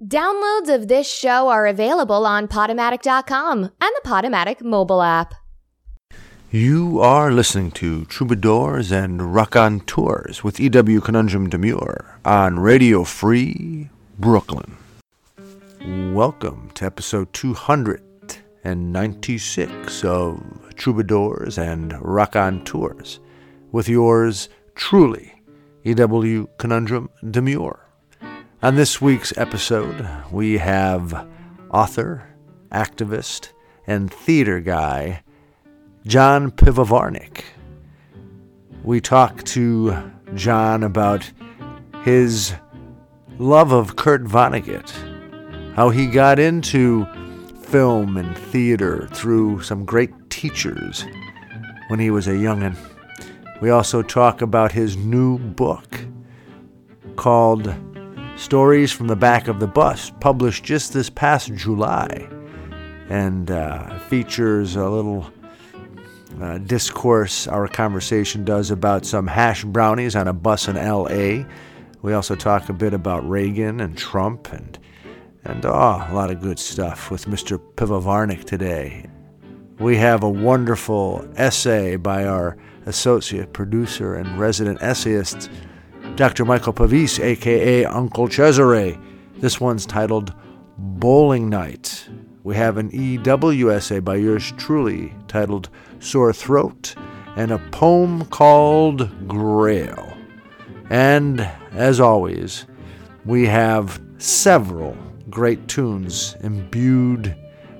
Downloads of this show are available on Podomatic.com and the Podomatic mobile app. You are listening to Troubadours and Rock on Tours with E.W. Conundrum Demure on Radio Free Brooklyn. Welcome to episode 296 of Troubadours and Rock on Tours with yours truly, E.W. Conundrum Demure. On this week's episode, we have author, activist, and theater guy John Pivovarnik. We talk to John about his love of Kurt Vonnegut, how he got into film and theater through some great teachers when he was a youngin'. We also talk about his new book called Stories from the Back of the Bus, published just this past July, and uh, features a little uh, discourse our conversation does about some hash brownies on a bus in L.A. We also talk a bit about Reagan and Trump and and oh, a lot of good stuff with Mr. Pivovarnik today. We have a wonderful essay by our associate producer and resident essayist, Dr. Michael Pavis, aka Uncle Cesare. This one's titled Bowling Night. We have an EW essay by yours truly titled Sore Throat and a poem called Grail. And as always, we have several great tunes imbued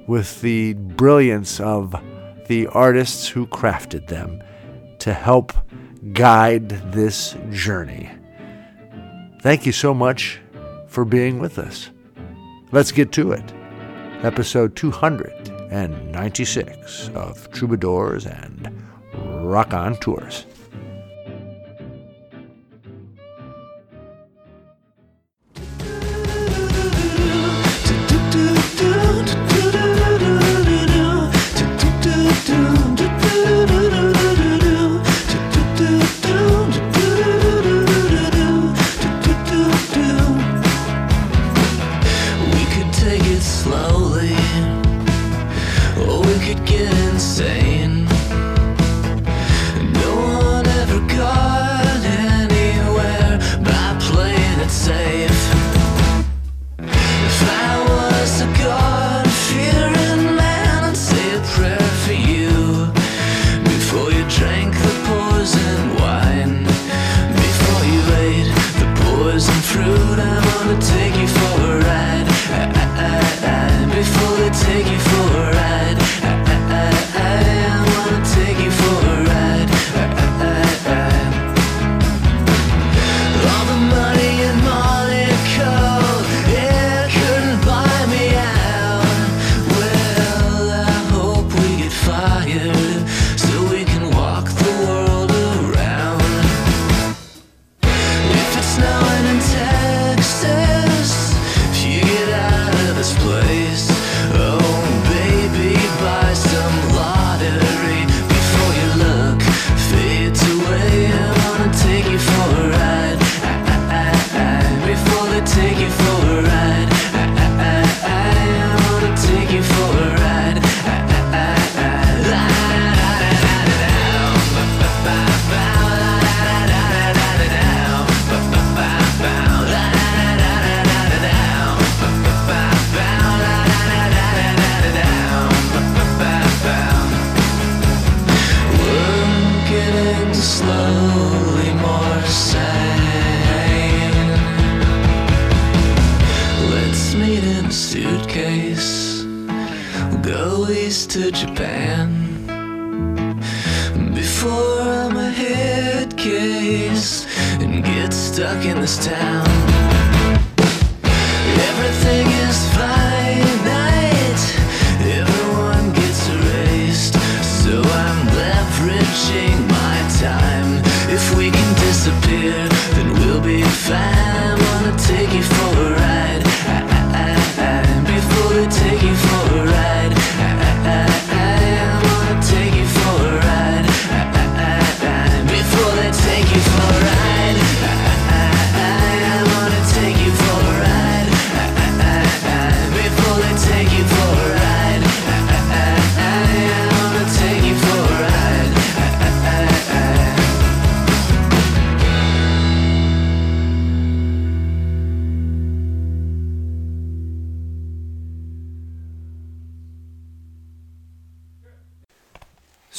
with the brilliance of the artists who crafted them to help guide this journey. Thank you so much for being with us. Let's get to it. Episode 296 of Troubadours and Rock on Tours.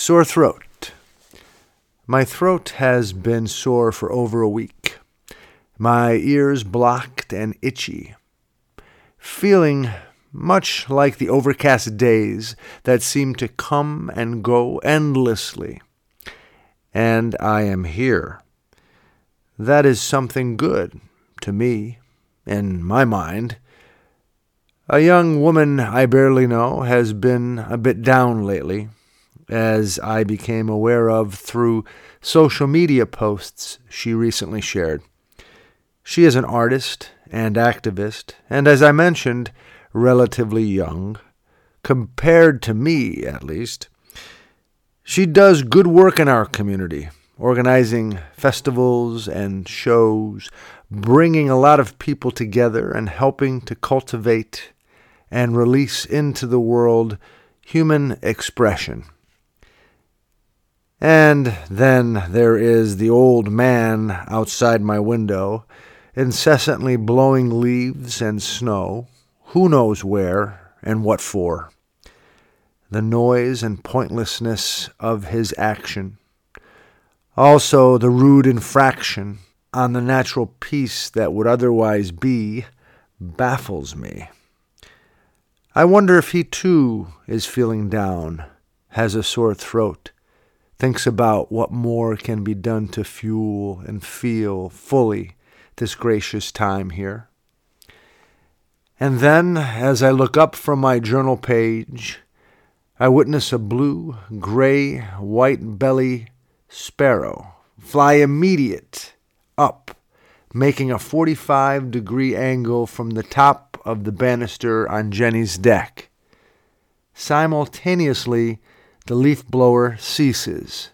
Sore throat. My throat has been sore for over a week. My ears blocked and itchy. Feeling much like the overcast days that seem to come and go endlessly. And I am here. That is something good to me, in my mind. A young woman I barely know has been a bit down lately, as I became aware of through social media posts she recently shared. She is an artist and activist, and as I mentioned, relatively young, compared to me at least. She does good work in our community, organizing festivals and shows, bringing a lot of people together and helping to cultivate and release into the world human expression. And then there is the old man outside my window, incessantly blowing leaves and snow, who knows where and what for. The noise and pointlessness of his action. Also, the rude infraction on the natural peace that would otherwise be baffles me. I wonder if he too is feeling down, has a sore throat, thinks about what more can be done to fuel and feel fully this gracious time here. And then, as I look up from my journal page, I witness a blue, gray, white belly sparrow fly immediate up, making a 45 degree angle from the top of the banister on Jenny's deck. Simultaneously, the leaf blower ceases,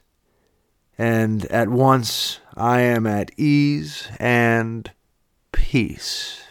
and at once I am at ease and peace.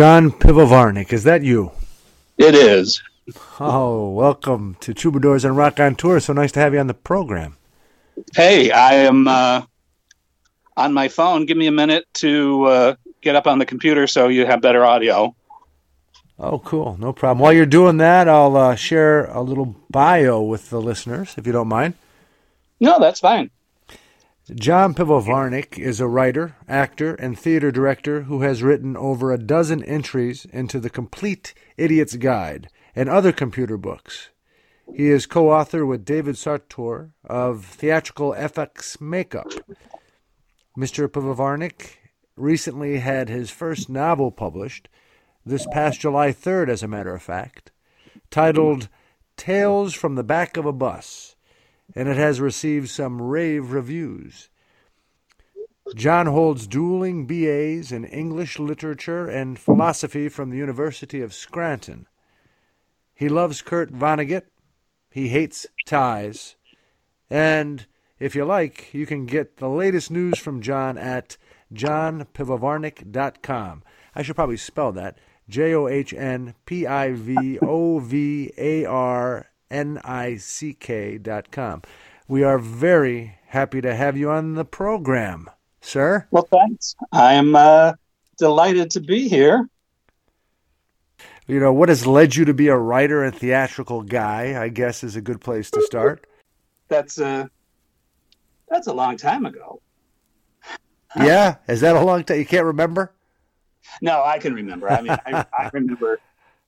John Pivovarnik, is that you? It is. Oh, welcome to Troubadours and Rock on Tour. So nice to have you on the program. Hey, I am uh, on my phone. Give me a minute to uh, get up on the computer so you have better audio. Oh, cool. No problem. While you're doing that, I'll uh, share a little bio with the listeners, if you don't mind. No, that's fine. John Pivovarnik is a writer, actor, and theater director who has written over a dozen entries into The Complete Idiot's Guide and other computer books. He is co author with David Sartor of Theatrical FX Makeup. Mr. Pivovarnik recently had his first novel published, this past July 3rd, as a matter of fact, titled Tales from the Back of a Bus, and it has received some rave reviews. John holds dueling BAs in English literature and philosophy from the University of Scranton. He loves Kurt Vonnegut. He hates ties. And if you like, you can get the latest news from John at johnpivovarnik.com. I should probably spell that J O H N P I V O V A R N I C K dot com. We are very happy to have you on the program, sir. Well, thanks. I'm uh, delighted to be here. You know, what has led you to be a writer and theatrical guy, I guess, is a good place to start. That's uh, that's a long time ago. Yeah? Is that a long time? You can't remember? No, I can remember. I mean, I, I remember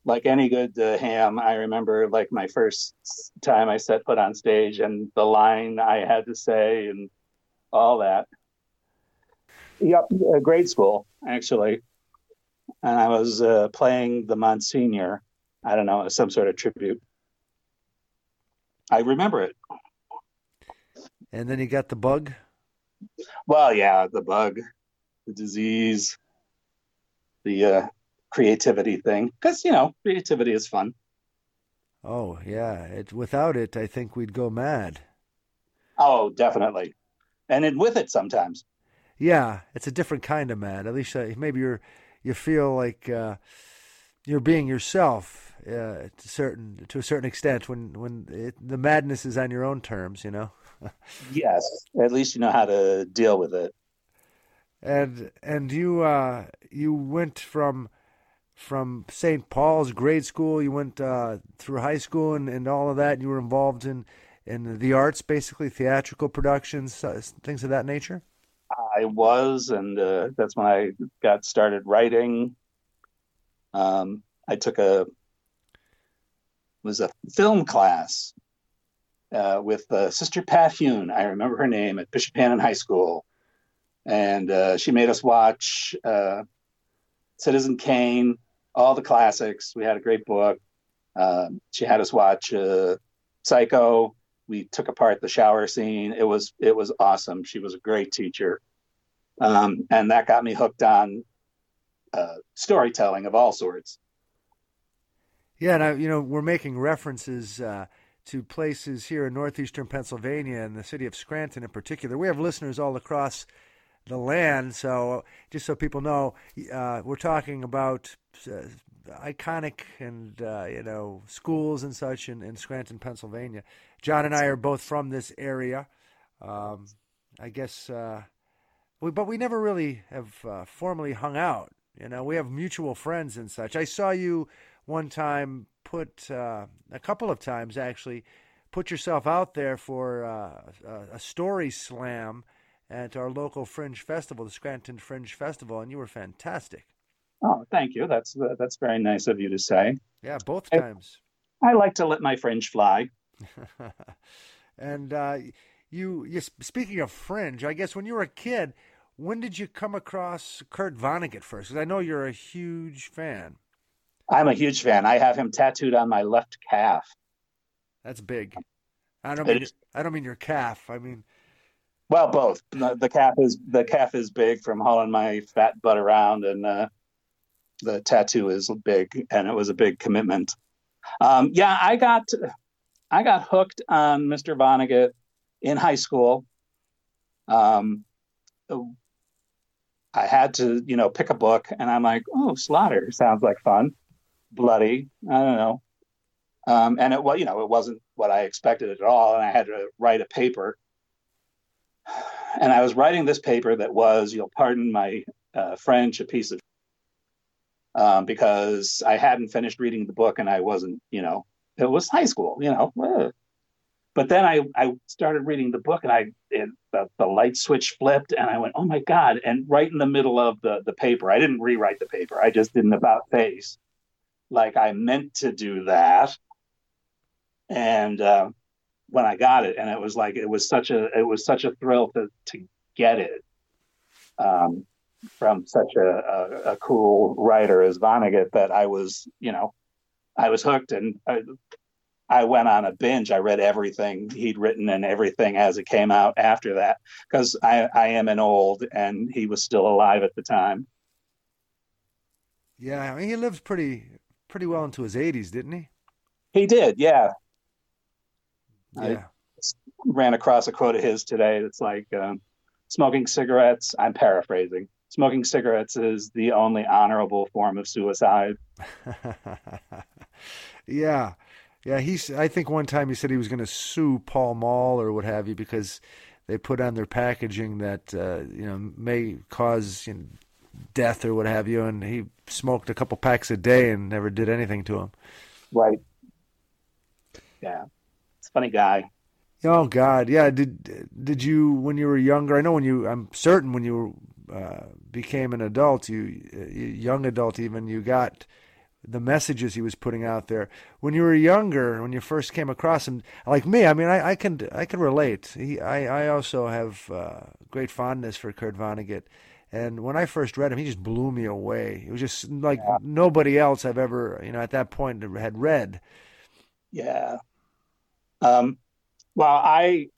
like any good uh, ham. I remember like my first time I set foot on stage and the line I had to say and all that. Yep, uh, grade school actually, and I was uh, playing the Monsignor. I don't know, some sort of tribute. I remember it. And then you got the bug? Well, yeah, the bug, the disease, the uh, creativity thing. Because, you know, creativity is fun. Oh, yeah. It, without it, I think we'd go mad. Oh, definitely. And it, with it sometimes. Yeah, it's a different kind of mad. At least uh, maybe you're you feel like uh, you're being yourself uh, to certain to a certain extent when when it, the madness is on your own terms, you know. yes, at least you know how to deal with it. And and you uh, you went from from St. Paul's grade school. You went uh, through high school and, and all of that. You were involved in in the arts, basically theatrical productions, uh, things of that nature. I was, and uh, that's when I got started writing. Um, I took a was a film class uh, with uh, Sister Pat Hune. I remember her name at Bishop Hannan High School, and she made us watch Citizen Kane, all the classics. We had a great book. Um, she had us watch uh, Psycho. We took apart the shower scene. It was it was awesome. She was a great teacher, um, and that got me hooked on uh, storytelling of all sorts. Yeah, and I, you know we're making references uh, to places here in northeastern Pennsylvania and the city of Scranton in particular. We have listeners all across the land, so just so people know, uh, we're talking about uh, iconic and uh, you know schools and such in, in Scranton, Pennsylvania. John and I are both from this area. Um, I guess, uh, we, but we never really have uh, formally hung out. You know, we have mutual friends and such. I saw you one time put uh, a couple of times actually put yourself out there for uh, a story slam at our local fringe festival, the Scranton Fringe Festival, and you were fantastic. Oh, thank you. That's uh, that's very nice of you to say. Yeah, both I- times. I like to let my fringe fly. and uh, you, you, speaking of fringe, I guess when you were a kid, when did you come across Kurt Vonnegut first? Because I know you're a huge fan. I'm a huge fan. I have him tattooed on my left calf. That's big. I don't mean. I don't mean your calf. I mean Well, both. The, calf is the calf is big from hauling my fat butt around, and uh, the tattoo is big, and it was a big commitment. Um, yeah, I got I got hooked on Mr. Vonnegut in high school. Um, I had to, you know, pick a book, and I'm like, oh, Slaughter sounds like fun, bloody. I don't know, um, and it was, you know, it wasn't what I expected at all, and I had to write a paper. And I was writing this paper that was, you'll pardon my uh, French, a piece of um, because I hadn't finished reading the book and I wasn't, you know, it was high school, you know. But then I, I started reading the book and I it, the, the light switch flipped and I went, oh my God. And right in the middle of the, the paper, I didn't rewrite the paper. I just did an about face. Like I meant to do that. And uh, when I got it, and it was like it was such a it was such a thrill to to get it. Um, from such a, a, a cool writer as Vonnegut that I was, you know, I was hooked and I, I went on a binge. I read everything he'd written and everything as it came out after that because I, I am an old and he was still alive at the time. Yeah, I mean, he lived pretty pretty well into his 80s, didn't he? He did, yeah. I- Ran across a quote of his today that's like, um, smoking cigarettes, I'm paraphrasing, smoking cigarettes is the only honorable form of suicide. yeah. Yeah, he's I think one time he said he was going to sue Pall Mall or what have you because they put on their packaging that uh, you know may cause you know, death or what have you and he smoked a couple packs a day and never did anything to him. Right. Yeah. Funny guy. Oh God, yeah. Did did you when you were younger? I know when you. I'm certain when you uh, became an adult, you uh, young adult even, you got the messages he was putting out there. When you were younger, when you first came across him, like me, I mean, I, I can I can relate. He, I I also have uh, great fondness for Kurt Vonnegut. And when I first read him, he just blew me away. It was just like nobody else I've ever, you know, at that point had read. Yeah. Um, well, I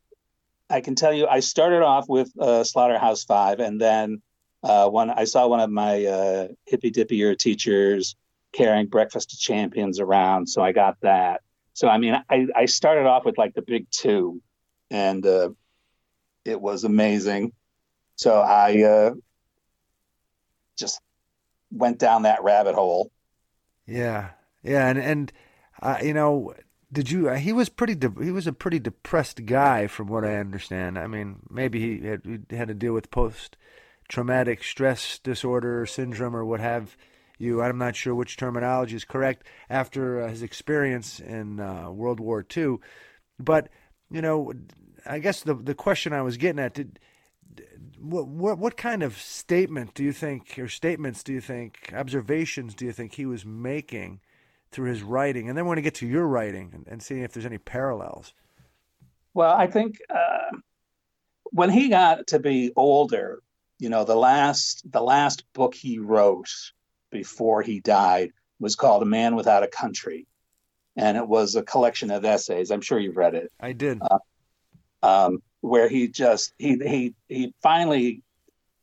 I can tell you, I started off with uh, Slaughterhouse Five, and then uh, when I saw one of my uh, hippy dippy ear teachers carrying Breakfast of Champions around, so I got that. So I mean, I, I started off with like the big two, and uh, it was amazing. So I uh, just went down that rabbit hole. Yeah, yeah, and and uh, you know, did you? Uh, he was pretty. De- he was a pretty depressed guy, from what I understand. I mean, maybe he had, he had to deal with post traumatic stress disorder syndrome or what have you. I'm not sure which terminology is correct after uh, his experience in uh, World War II, but you know, I guess the the question I was getting at did. What, what what kind of statement do you think, or statements do you think, observations do you think he was making through his writing, and then want to get to your writing and, and see if there's any parallels. Well, I think uh, when he got to be older, you know, the last the last book he wrote before he died was called A Man Without a Country, and it was a collection of essays. I'm sure you've read it. I did. Um, where he just he he he finally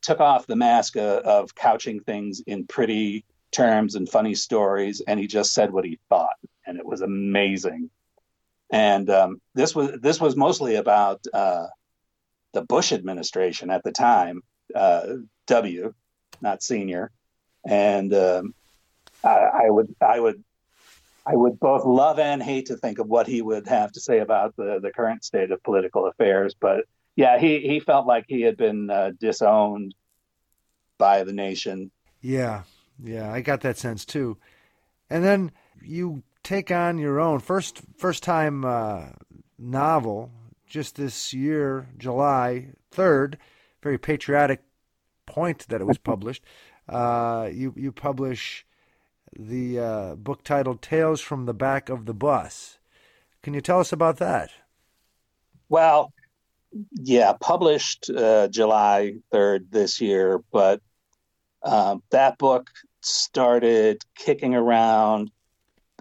took off the mask of, of couching things in pretty terms and funny stories, and he just said what he thought, and it was amazing. And um, this was this was mostly about uh, the Bush administration at the time, uh, W, not senior, and um, I, I would I would I would both love and hate to think of what he would have to say about the the current state of political affairs, but yeah, he he felt like he had been uh, disowned by the nation. Yeah, yeah, I got that sense too. And then you take on your own first first time uh, novel just this year, July third. Very patriotic point that it was published. Uh, you you publish the uh, book titled "Tales from the Back of the Bus." Can you tell us about that? Well, yeah, published uh, July 3rd this year, but um, that book started kicking around.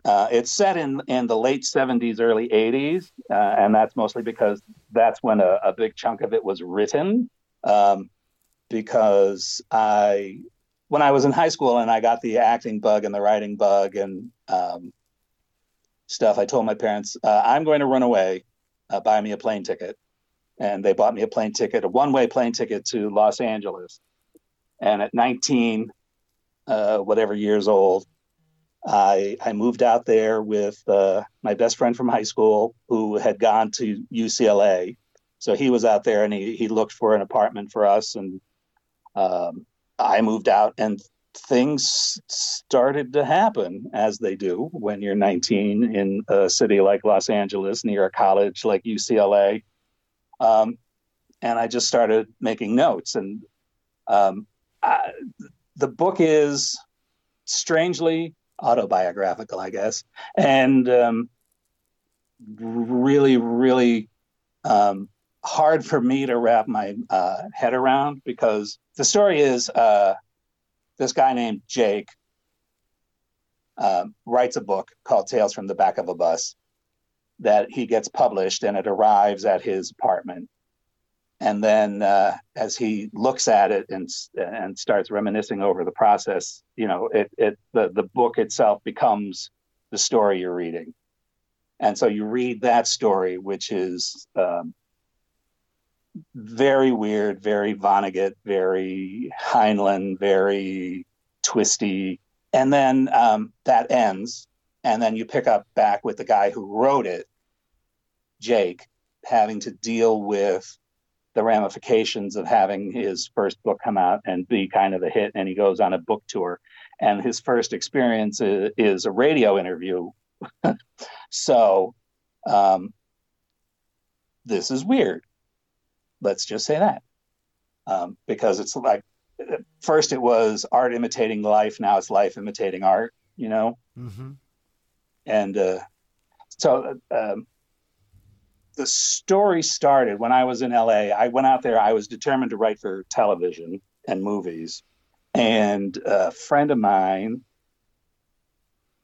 Uh, it's set in, in the late 70s, early 80s, uh, and that's mostly because that's when a, a big chunk of it was written. Um, because I, when I was in high school and I got the acting bug and the writing bug and um, stuff, I told my parents, uh, I'm going to run away, uh, buy me a plane ticket and they bought me a plane ticket, a one-way plane ticket to Los Angeles. And at 19, uh, whatever years old, I I moved out there with uh, my best friend from high school who had gone to UCLA. So he was out there and he he looked for an apartment for us, and um, I moved out, and things started to happen as they do when you're 19 in a city like Los Angeles near a college like UCLA. Um, and I just started making notes, and um, The book is strangely autobiographical, I guess, and um, really, really um, hard for me to wrap my uh, head around because the story is uh, this guy named Jake uh, writes a book called Tales from the Back of a Bus that he gets published and it arrives at his apartment and then uh, as he looks at it and and starts reminiscing over the process, you know, it it the the book itself becomes the story you're reading, and so you read that story, which is um, very weird, very Vonnegut, very Heinlein, very twisty, and then um, that ends, and then you pick up back with the guy who wrote it, Jake, having to deal with the ramifications of having his first book come out and be kind of a hit and he goes on a book tour. And his first experience is, is a radio interview. So um, this is weird. Let's just say that. Um, because it's like first it was art imitating life now it's life imitating art you know? Mm-hmm. and uh, so um, the story started when I was in LA. I went out there. I was determined to write for television and movies, and a friend of mine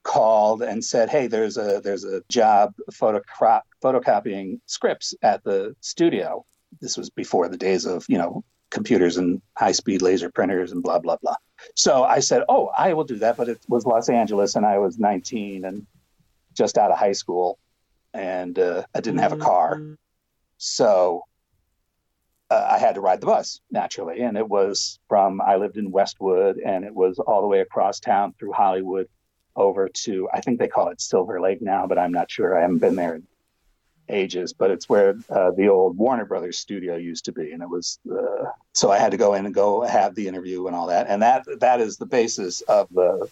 called and said, "Hey, there's a there's a job photocopying scripts at the studio." This was before the days of you know computers and high speed laser printers and blah blah blah. So I said, "Oh, I will do that," but it was Los Angeles, and I was 19 and just out of high school and uh, I didn't have a car, so uh, I had to ride the bus naturally. And it was from I lived in Westwood, and it was all the way across town through Hollywood over to I think they call it Silver Lake now, but I'm not sure. I haven't been there in ages, but it's where uh, the old Warner Brothers studio used to be, and it was uh, so I had to go in and go have the interview and all that, and that that is the basis of the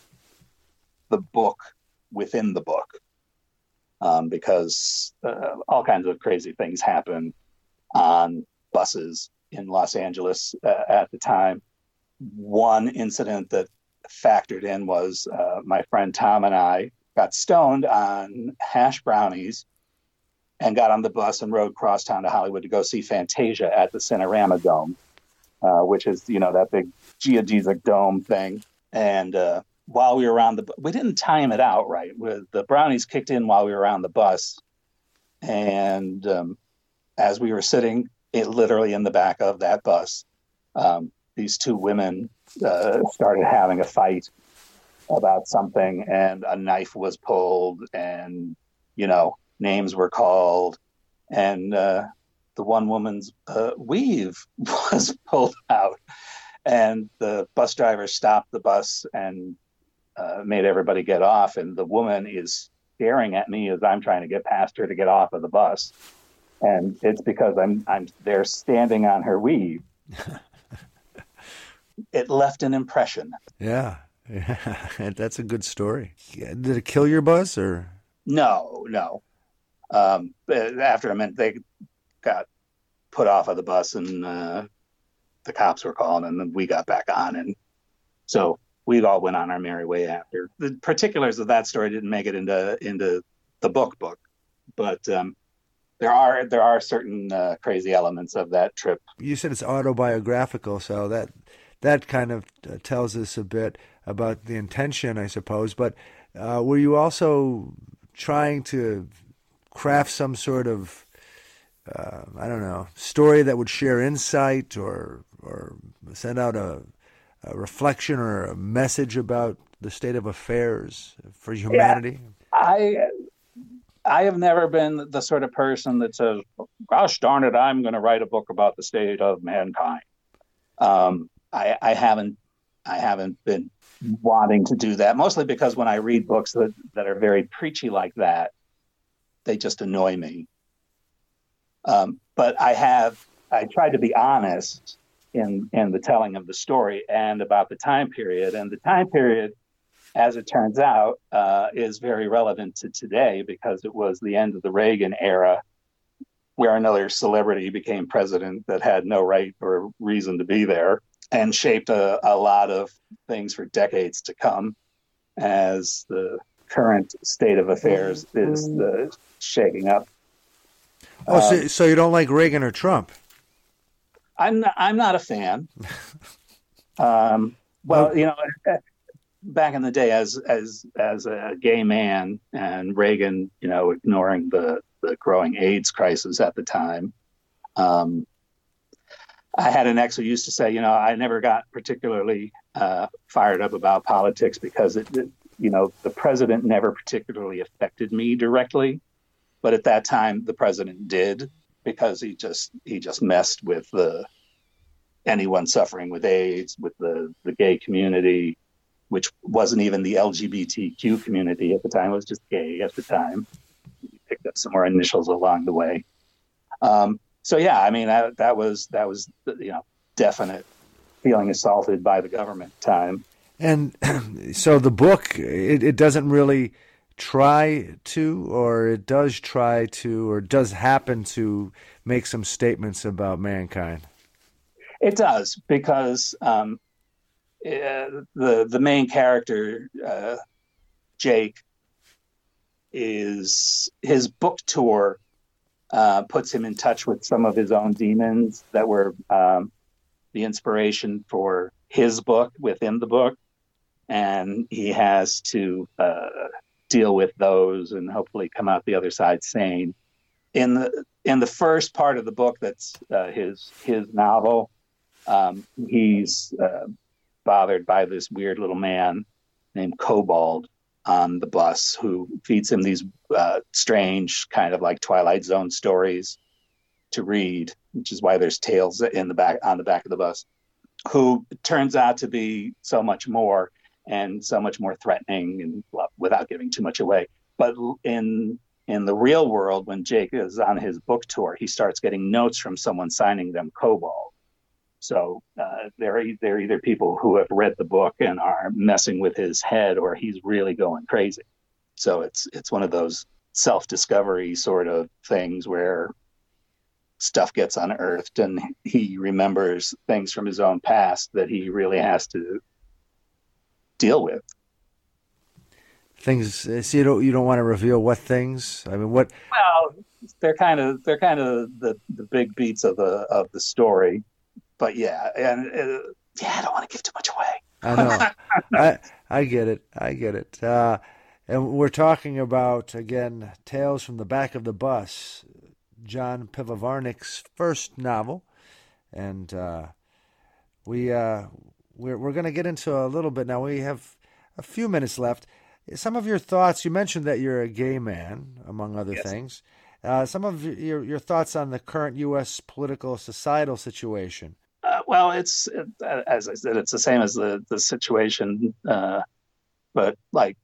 the book within the book um, because uh, all kinds of crazy things happen on buses in Los Angeles uh, at the time. One incident that factored in was uh, my friend Tom and I got stoned on hash brownies and got on the bus and rode crosstown to Hollywood to go see Fantasia at the Cinerama Dome, uh, which is, you know, that big geodesic dome thing. And uh, while we were around the we didn't time it out right. The brownies kicked in while we were around the bus and um, as we were sitting it literally in the back of that bus um, these two women uh, started having a fight about something and a knife was pulled and you know names were called and uh, the one woman's uh, weave was pulled out and the bus driver stopped the bus and uh, made everybody get off, and the woman is staring at me as I'm trying to get past her to get off of the bus, and it's because I'm I'm there standing on her weave. it left an impression. Yeah, yeah, that's a good story. Did it kill your bus or? No, no. Um, after a minute, they got put off of the bus, and uh, the cops were called, and then we got back on, and so we all went on our merry way after. The particulars of that story didn't make it into into the book book, but um, there are there are certain uh, crazy elements of that trip. You said it's autobiographical, so that that kind of uh, tells us a bit about the intention, I suppose. But uh, were you also trying to craft some sort of uh, I don't know story that would share insight or or send out a a reflection or a message about the state of affairs for humanity? Yeah, I I have never been the sort of person that says, "Gosh darn it, I'm going to write a book about the state of mankind." Um, I, I haven't I haven't been wanting to do that mostly because when I read books that, that are very preachy like that, they just annoy me. Um, but I have I tried to be honest in in the telling of the story and about the time period and the time period as it turns out uh, is very relevant to today because it was the end of the Reagan era where another celebrity became president that had no right or reason to be there and shaped a, a lot of things for decades to come as the current state of affairs is uh, shaking up. Oh, so, so you don't like Reagan or Trump? I'm not, I'm not a fan. um, well, you know, back in the day, as as as a gay man, and Reagan, you know, ignoring the the growing AIDS crisis at the time. Um, I had an ex who used to say, you know, I never got particularly uh, fired up about politics because it, it, you know, the president never particularly affected me directly, but at that time the president did because he just he just messed with the anyone suffering with AIDS, with the the gay community, which wasn't even the LGBTQ community at the time; it was just gay at the time. He picked up some more initials along the way. Um, so yeah, I mean that, that was that was you know definite feeling assaulted by the government time. And so the book, it, it doesn't really try to, or it does try to, or does happen to make some statements about mankind. It does because um, uh, the the main character, uh, Jake, is his book tour uh, puts him in touch with some of his own demons that were um, the inspiration for his book within the book, and he has to uh, deal with those and hopefully come out the other side sane. In the in the first part of the book, that's uh, his his novel. Um, he's uh, bothered by this weird little man named Cobalt on the bus who feeds him these uh, strange kind of like Twilight Zone stories to read, which is why there's tales in the back on the back of the bus. Who turns out to be so much more and so much more threatening and without giving too much away. But in in the real world, when Jake is on his book tour, he starts getting notes from someone signing them Cobalt. So uh, they're they're either people who have read the book and are messing with his head, or he's really going crazy. So it's it's one of those self discovery sort of things where stuff gets unearthed and he remembers things from his own past that he really has to deal with. Things. uh, So you don't you don't want to reveal what things. I mean, what? Well, they're kind of they're kind of the the big beats of the of the story, but yeah, and uh, yeah, I don't want to give too much away. I know. I I get it. I get it. Uh, and we're talking about again tales from the back of the bus, John Pivovarnik's first novel, and uh, we uh, we're we're going to get into a little bit now. We have a few minutes left. Some of your thoughts. You mentioned that you're a gay man, among other Yes. things. Uh, some of your your thoughts on the current U.S. political societal situation. Uh, well, it's it, uh, as I said, it's the same as the the situation, uh, but like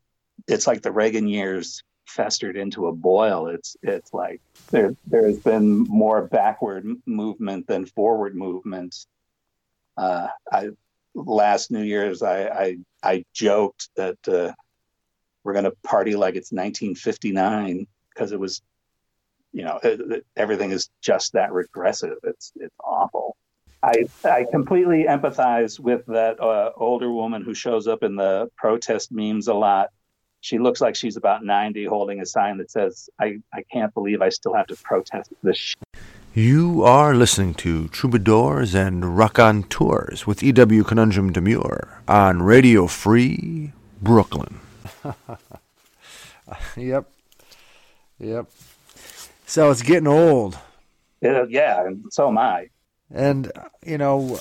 it's like the Reagan years festered into a boil. It's it's like there there has been more backward movement than forward movement. Uh, I last New Year's I I, I joked that uh, we're going to party like it's 1959 because it was, you know, it, it- everything is just that regressive. It's it's awful. I I completely empathize with that uh, older woman who shows up in the protest memes a lot. She looks like she's about 90 holding a sign that says, I, I can't believe I still have to protest this shit. You are listening to Troubadours and Rock on Tours with E.W. Conundrum Demure on Radio Free Brooklyn. yep. Yep. So it's getting old. Uh, yeah, and so am I. And, you know,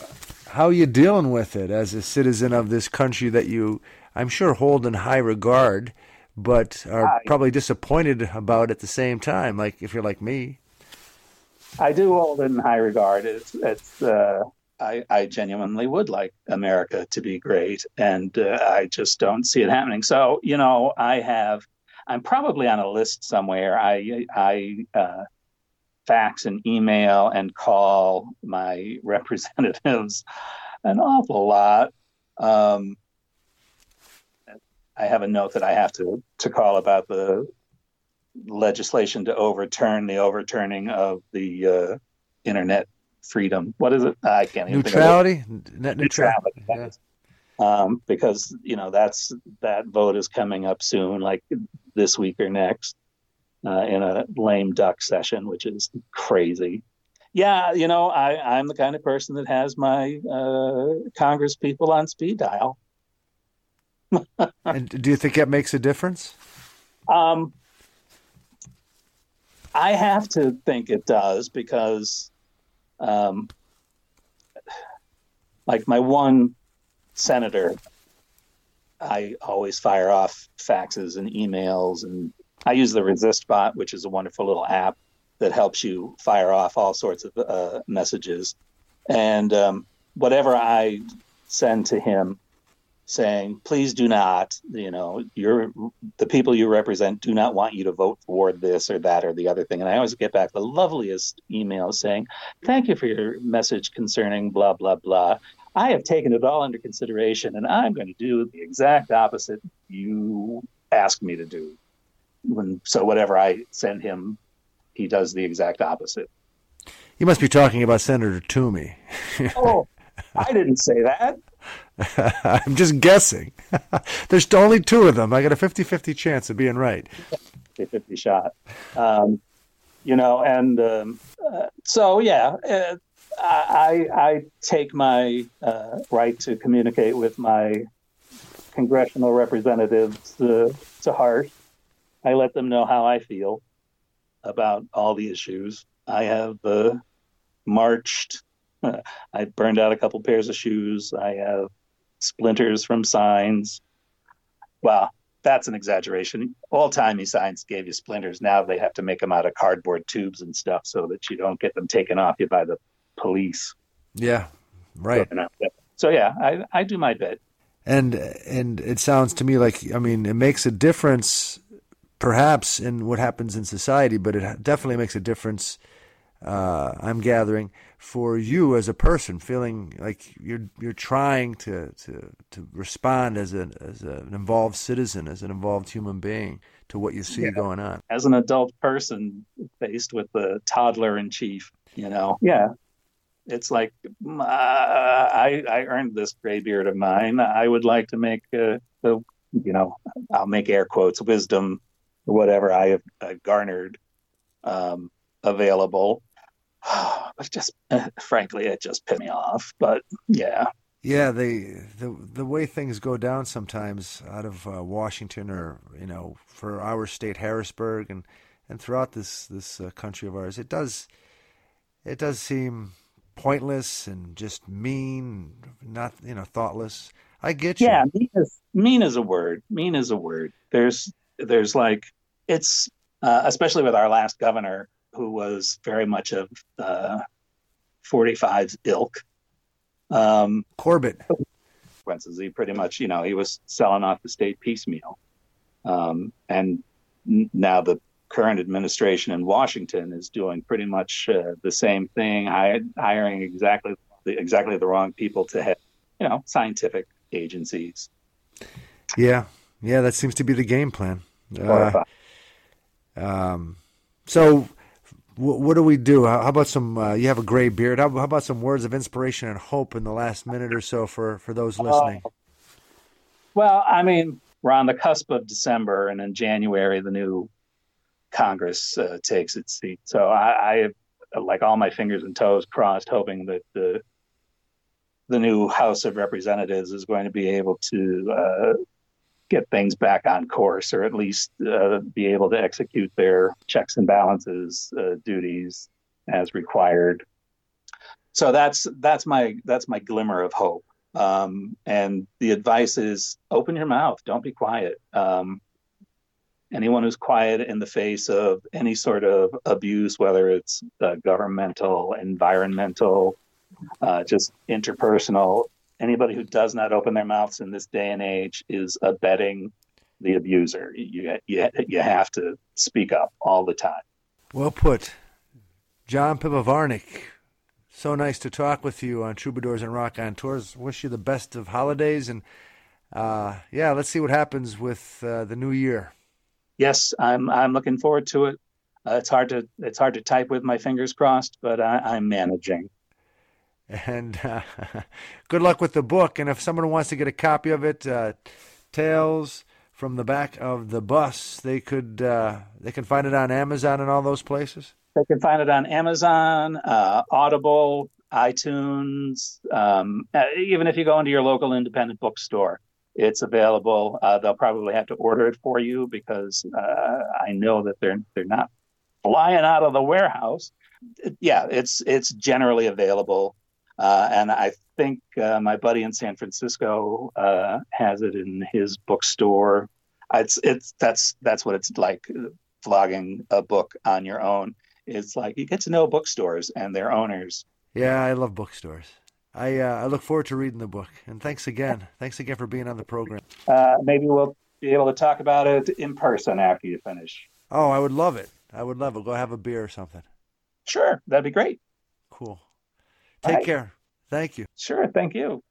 how you dealing with it as a citizen of this country that you, I'm sure, hold in high regard, but are Hi. probably disappointed about at the same time, like if you're like me. I do hold it in high regard. It's it's uh, I, I genuinely would like America to be great, and uh, I just don't see it happening. So, you know, I have, I'm probably on a list somewhere. I, I uh, fax and email and call my representatives an awful lot. Um, I have a note that I have to to call about the legislation to overturn the overturning of the uh, internet freedom. What is it? I can't even Neutrality, net think of it. neutrality. neutrality. Um, because you know that's that vote is coming up soon, like this week or next, uh, in a lame duck session, which is crazy. Yeah, you know, I, I'm the kind of person that has my uh, Congress people on speed dial. And do you think that makes a difference? Um, I have to think it does because, um, like my one senator, I always fire off faxes and emails, and I use the Resist bot, which is a wonderful little app that helps you fire off all sorts of uh, messages. And um, whatever I send to him, saying, please do not, you know, you're the people you represent do not want you to vote for this or that or the other thing. And I always get back the loveliest email saying, thank you for your message concerning blah, blah, blah. I have taken it all under consideration and I'm going to do the exact opposite you asked me to do. When, so whatever I send him, he does the exact opposite. You must be talking about Senator Toomey. Oh, I didn't say that. I'm just guessing. There's only two of them. I got a 50 50 chance of being right. 50 shot. Um, you know, and um, uh, so, yeah, uh, I, I take my uh, right to communicate with my congressional representatives uh, to heart. I let them know how I feel about all the issues. I have uh, marched. I burned out a couple pairs of shoes. I have splinters from signs. Well, that's an exaggeration. Old timey signs gave you splinters. Now they have to make them out of cardboard tubes and stuff so that you don't get them taken off you by the police. Yeah, right. So yeah, I, I do my bit. And and it sounds to me like I mean it makes a difference, perhaps in what happens in society, but it definitely makes a difference. Uh, I'm gathering for you as a person, feeling like you're you're trying to to, to respond as a as a, an involved citizen, as an involved human being to what you see Yeah. going on. As an adult person faced with the toddler in chief, you know, yeah, it's like uh, I I earned this gray beard of mine. I would like to make uh, the you know I'll make air quotes wisdom whatever I have uh, garnered um, available. But just uh, frankly, it just pissed me off. But yeah, Yeah, they the the way things go down sometimes out of uh, Washington or you know for our state Harrisburg and and throughout this this uh, country of ours, it does it does seem pointless and just mean, not you know thoughtless. I get you. yeah, mean is mean is a word. Mean is a word. There's there's like it's uh, especially with our last governor who was very much of uh, 45's ilk. Um, Corbett. He pretty much, you know, he was selling off the state piecemeal. Um, and n- now the current administration in Washington is doing pretty much uh, the same thing, hi- hiring exactly the, exactly the wrong people to head, you know, scientific agencies. Yeah, yeah, that seems to be the game plan. Uh, um, so, wh- what do we do? How, about some? Uh, you have a gray beard. How, how about some words of inspiration and hope in the last minute or so for for those listening? Well, I mean, we're on the cusp of December, and in January, the new Congress uh, takes its seat. So I, I have like all my fingers and toes crossed, hoping that the the new House of Representatives is going to be able to uh, get things back on course, or at least uh, be able to execute their checks and balances uh, duties as required. So that's that's my that's my glimmer of hope. Um, and the advice is open your mouth, don't be quiet. Um, anyone who's quiet in the face of any sort of abuse, whether it's uh, governmental, environmental, uh, just interpersonal. Anybody who does not open their mouths in this day and age is abetting the abuser. You you you have to speak up all the time. Well put. John Pivovarnik, so nice to talk with you on Troubadours and Rock on Tours. Wish you the best of holidays and uh, yeah, let's see what happens with uh, the new year. Yes, I'm I'm looking forward to it. Uh, it's hard to it's hard to type with my fingers crossed, but I, I'm managing. And uh, good luck with the book. And if someone wants to get a copy of it, uh, Tales from the Back of the Bus, they could uh, they can find it on Amazon and all those places. They can find it on Amazon, uh, Audible, iTunes. Um, uh, even if you go into your local independent bookstore, it's available. Uh, they'll probably have to order it for you because uh, I know that they're they're not flying out of the warehouse. Yeah, it's it's generally available, uh, and I think uh, my buddy in San Francisco uh, has it in his bookstore. It's it's that's that's what it's like vlogging a book on your own. It's like you get to know bookstores and their owners. Yeah, I love bookstores. I uh, I look forward to reading the book. And thanks again. Thanks again for being on the program. Uh, maybe we'll be able to talk about it in person after you finish. Oh, I would love it. I would love it. Go have a beer or something. Sure, that'd be great. Cool. Take care. Thank you. Sure, thank you.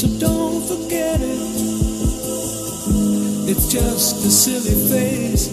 So don't forget it. It's just a silly phase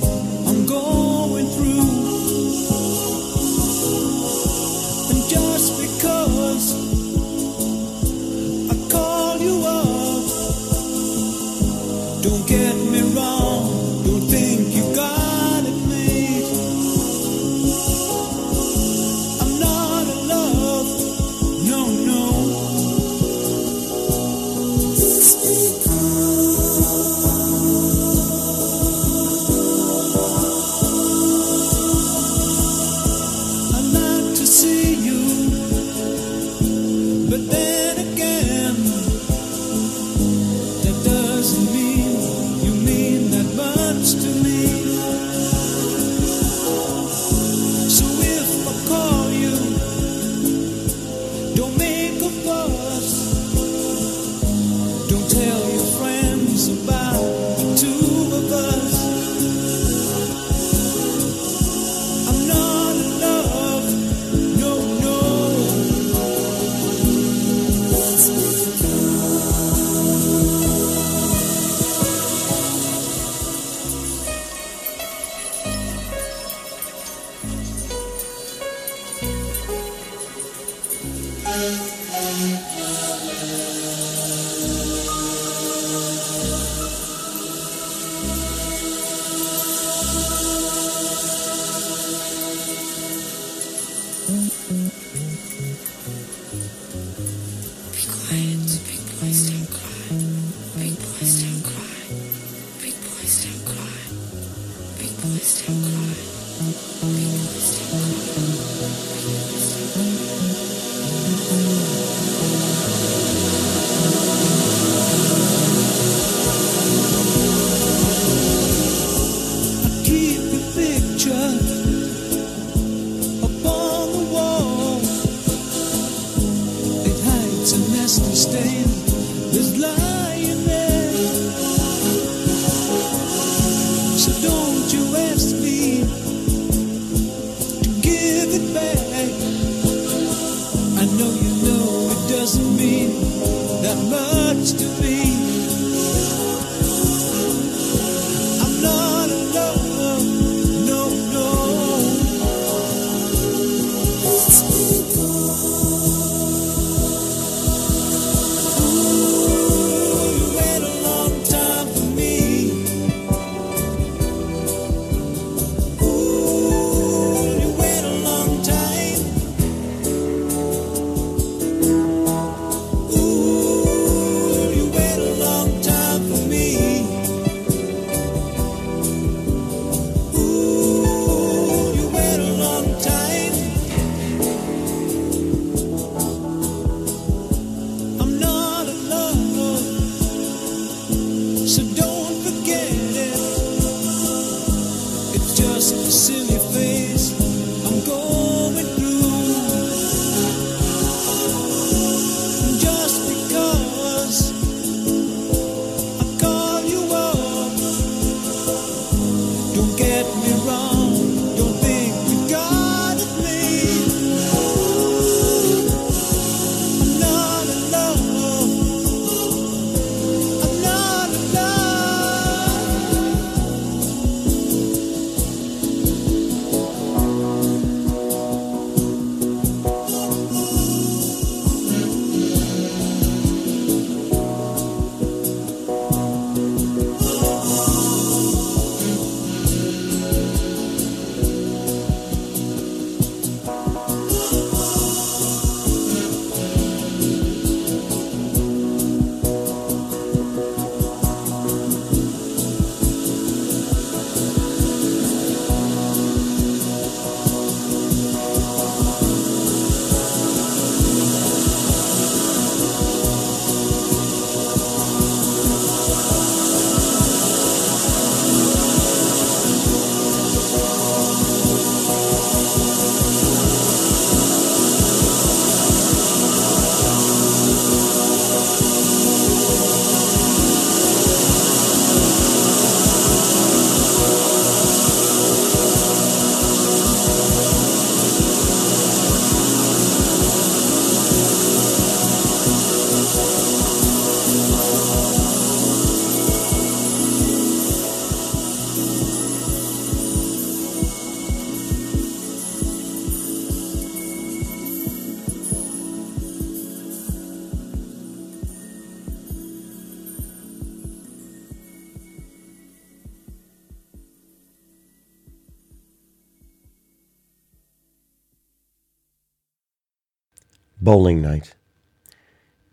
Bowling night.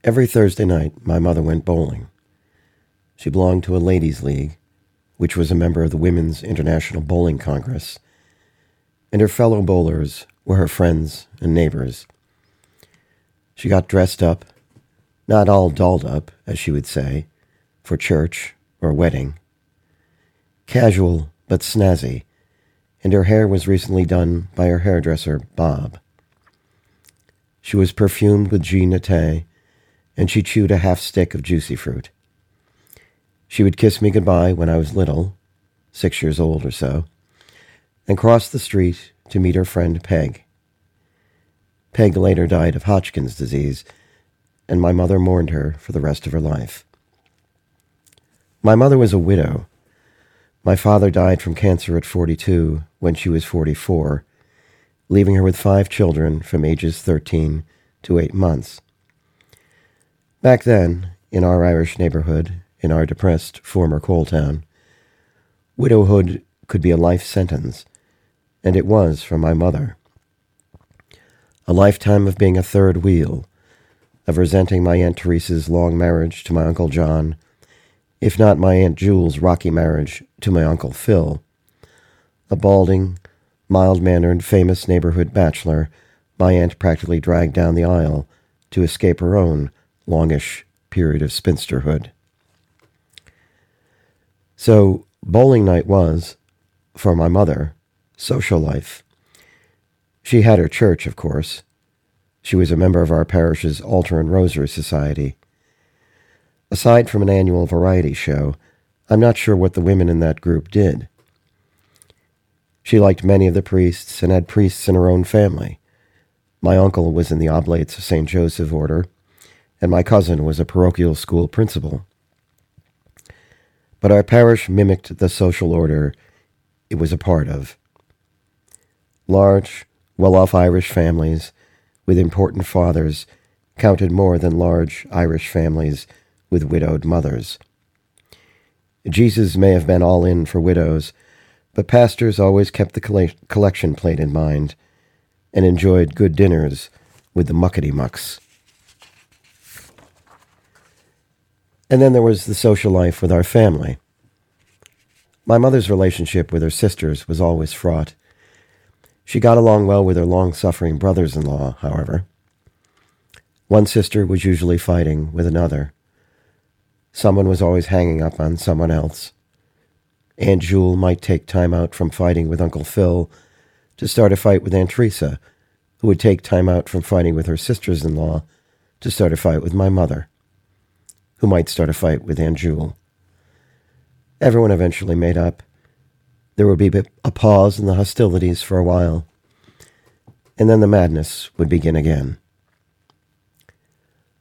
Every Thursday night, my mother went bowling. She belonged to a ladies' league, which was a member of the Women's International Bowling Congress, and her fellow bowlers were her friends and neighbors. She got dressed up, not all dolled up, as she would say, for church or wedding. Casual but snazzy, and her hair was recently done by her hairdresser, Bob. She was perfumed with Naté, and she chewed a half stick of juicy fruit. She would kiss me goodbye when I was little, six years old or so, and cross the street to meet her friend Peg. Peg later died of Hodgkin's disease, and my mother mourned her for the rest of her life. My mother was a widow. My father died from cancer at 42 when she was 44, leaving her with five children from ages 13 to 8 months. Back then, in our Irish neighborhood, in our depressed former coal town, widowhood could be a life sentence, and it was for my mother. A lifetime of being a third wheel, of resenting my Aunt Teresa's long marriage to my Uncle John, if not my Aunt Jule's rocky marriage to my Uncle Phil. A balding, mild mannered, famous neighborhood bachelor, my aunt practically dragged down the aisle to escape her own longish period of spinsterhood. So, bowling night was, for my mother, social life. She had her church, of course. She was a member of our parish's Altar and Rosary Society. Aside from an annual variety show, I'm not sure what the women in that group did. She liked many of the priests and had priests in her own family. My uncle was in the Oblates of St. Joseph order, and my cousin was a parochial school principal. But our parish mimicked the social order it was a part of. Large, well off Irish families with important fathers counted more than large Irish families with widowed mothers. Jesus may have been all in for widows, but pastors always kept the collection plate in mind and enjoyed good dinners with the muckety mucks. And then there was the social life with our family. My mother's relationship with her sisters was always fraught. She got along well with her long suffering brothers in law, however. One sister was usually fighting with another. Someone was always hanging up on someone else. Aunt Jewel might take time out from fighting with Uncle Phil to start a fight with Aunt Teresa, who would take time out from fighting with her sisters in law to start a fight with my mother, who might start a fight with Aunt Jewel. Everyone eventually made up. There would be a pause in the hostilities for a while, and then the madness would begin again.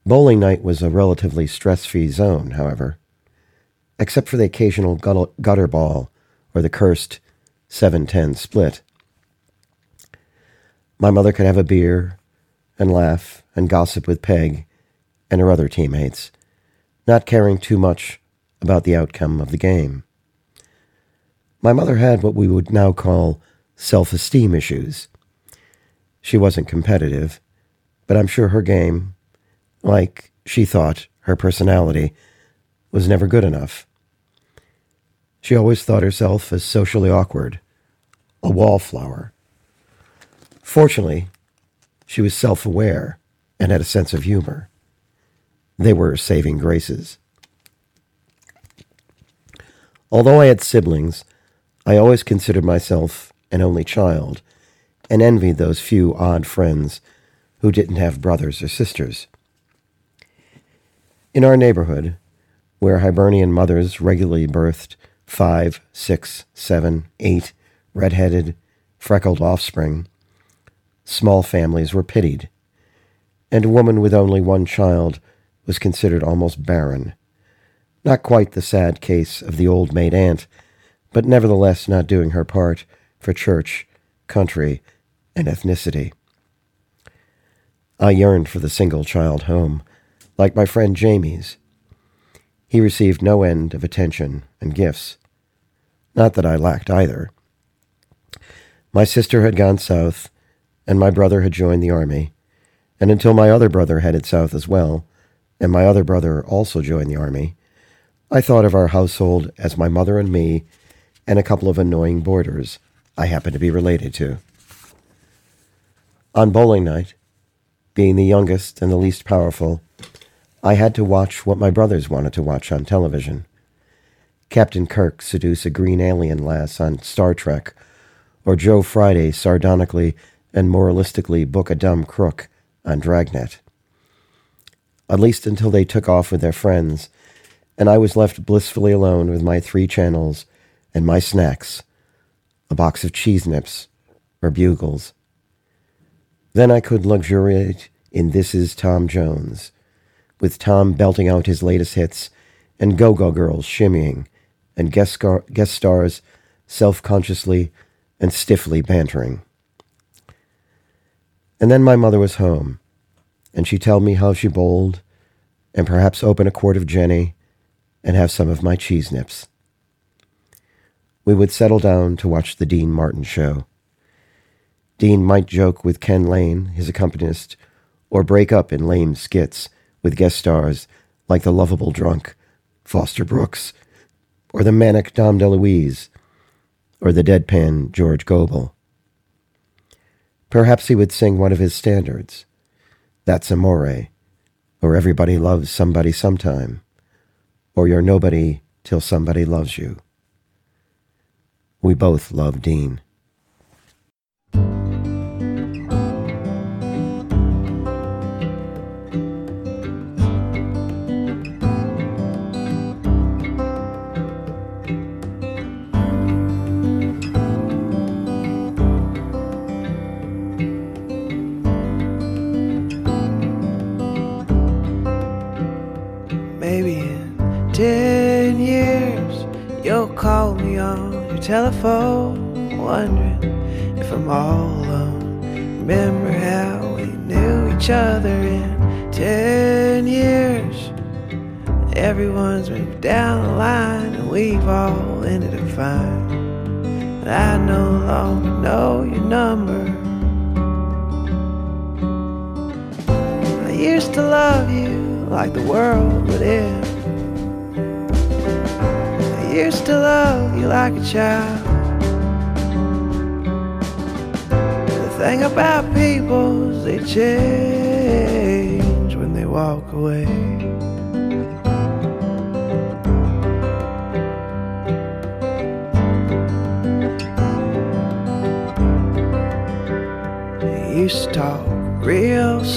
Bowling night was a relatively stress free zone, however, except for the occasional gutter, ball or the cursed 710 split. My mother could have a beer and laugh and gossip with Peg and her other teammates, not caring too much about the outcome of the game. My mother had what we would now call self esteem issues. She wasn't competitive, but I'm sure her game, like she thought her personality, was never good enough. She always thought herself as socially awkward, a wallflower. Fortunately, she was self aware and had a sense of humor. They were saving graces. Although I had siblings, I always considered myself an only child and envied those few odd friends who didn't have brothers or sisters. In our neighborhood, where Hibernian mothers regularly birthed five, six, seven, eight red-headed, freckled offspring, small families were pitied, and a woman with only one child was considered almost barren. Not quite the sad case of the old maid aunt, but nevertheless not doing her part for church, country, and ethnicity. I yearned for the single child home, like my friend Jamie's. He received no end of attention and gifts. Not that I lacked either. My sister had gone south, and my brother had joined the army, And until my other brother headed south as well, and my other brother also joined the army, I thought of our household as my mother and me and a couple of annoying boarders I happened to be related to. On bowling night, being the youngest and the least powerful, I had to watch what my brothers wanted to watch on television. Captain Kirk seduce a green alien lass on Star Trek, or Joe Friday sardonically and moralistically book a dumb crook on Dragnet. At least until they took off with their friends, and I was left blissfully alone with my three channels and my snacks a box of cheese nips or bugles. Then I could luxuriate in This Is Tom Jones, with Tom belting out his latest hits and Go Go Girls shimmying, and guest, scar- guest stars self consciously and stiffly bantering. And then my mother was home, and she told me how she bowled, and perhaps open a quart of Genny, and have some of my cheese nips. We would settle down to watch the Dean Martin show. Dean might joke with Ken Lane, his accompanist, or break up in lame skits with guest stars like the lovable drunk Foster Brooks, or the manic Dom DeLuise, or the deadpan George Gobel. Perhaps he would sing one of his standards, That's Amore, or Everybody Loves Somebody Sometime, or You're Nobody Till Somebody Loves You. We both love Dean. Know your number. I used to love you like the world would end. I used to love you like a child. The thing about people is they change when they walk away.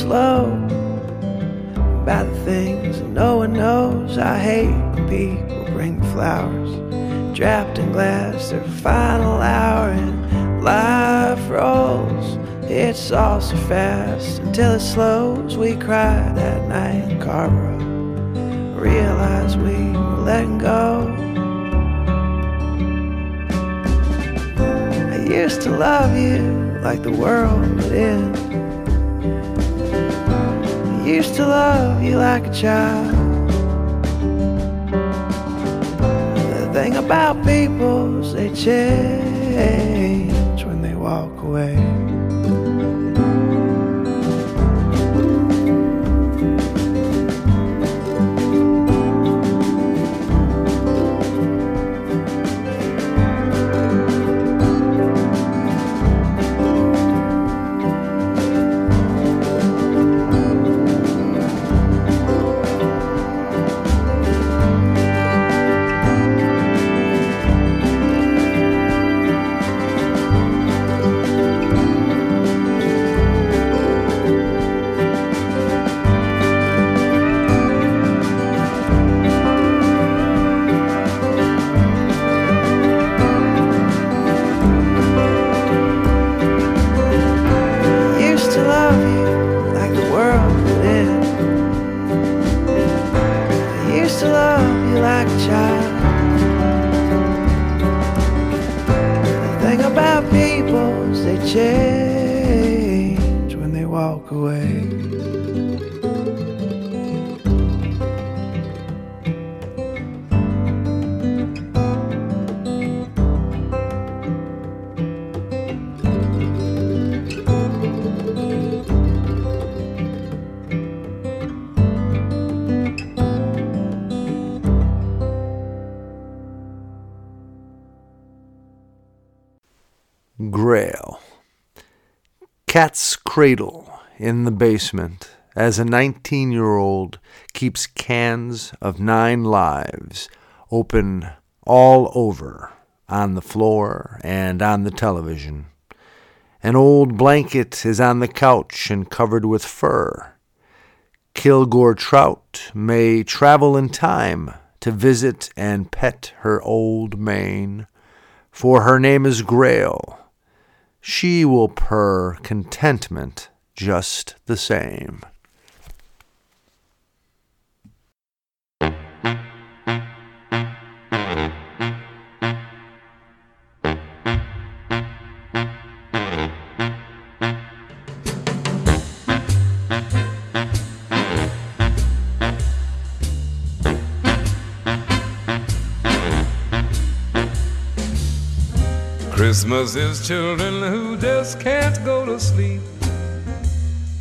Slow about the things no one knows. I hate when people bring flowers draped in glass their final hour and life rolls. It's all so fast until it slows. We cried that night in Carborough. Realized we were letting go. I used to love you like the world would end. Used to love you like a child. The thing about people is they change when they walk away. Cradle in the basement as a 19 year old keeps cans of nine lives open all over on the floor and on the television. An old blanket is on the couch and covered with fur. Kilgore Trout may travel in time to visit and pet her old mane, for her name is Grail. She will purr contentment just the same. Christmas is children who just can't go to sleep.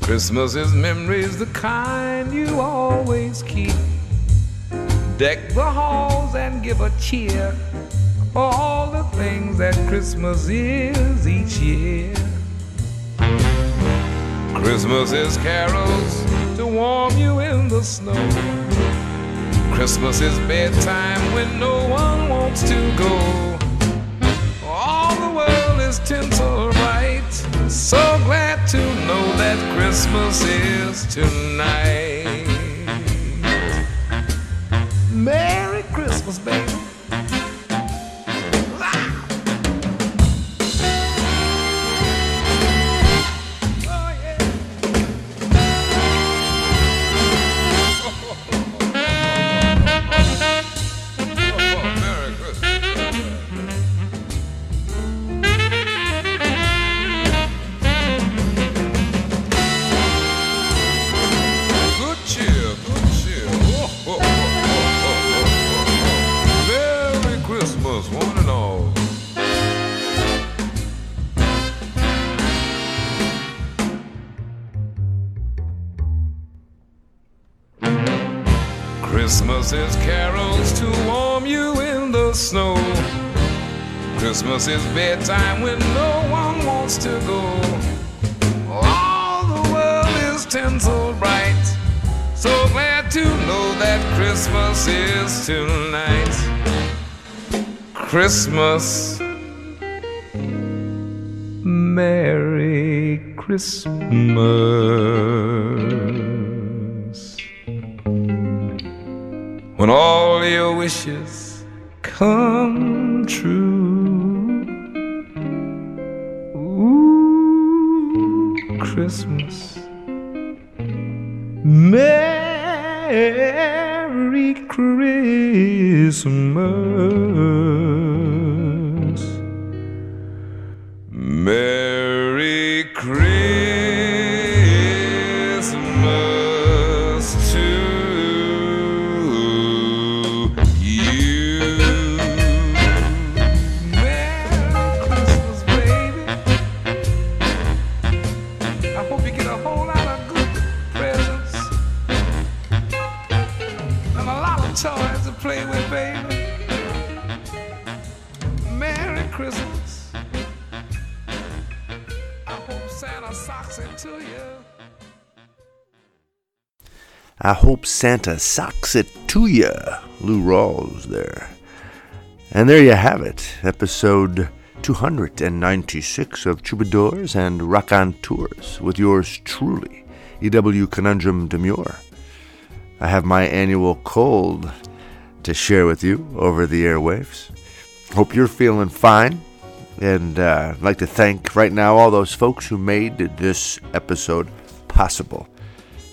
Christmas is memories, the kind you always keep. Deck the halls and give a cheer for all the things that Christmas is each year. Christmas is carols to warm you in the snow. Christmas is bedtime when no one wants to go. Is tinsel bright. So glad to know that Christmas is tonight. Merry Christmas, baby. Bedtime when no one wants to go. All the world is tinsel bright. So glad to know that Christmas is tonight. Christmas. Merry Christmas. When all your wishes come true. Christmas. Merry Christmas. I hope Santa socks it to ya, Lou Rawls there. And there you have it, episode 296 of Troubadours and Rock on Tours with yours truly, EW Conundrum Demure. I have my annual cold to share with you over the airwaves. Hope you're feeling fine. And uh, I'd like to thank right now all those folks who made this episode possible.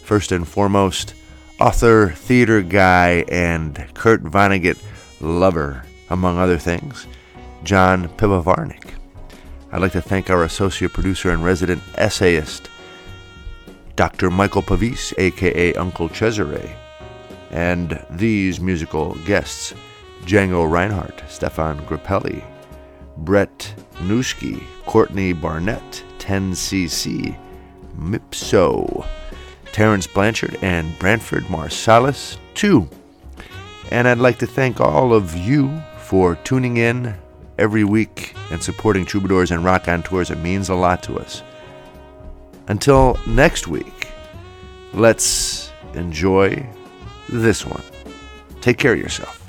First and foremost, author, theater guy, and Kurt Vonnegut lover, among other things, John Pivovarnik. I'd like to thank our associate producer and resident essayist, Dr. Michael Pavis, aka Uncle Cesare, and these musical guests, Django Reinhardt, Stéphane Grappelli, Brett Newski, Courtney Barnett, 10cc, Mipso, Terence Blanchard, and Branford Marsalis, too. And I'd like to thank all of you for tuning in every week and supporting Troubadours and Rock on Tours. It means a lot to us. Until next week, let's enjoy this one. Take care of yourself.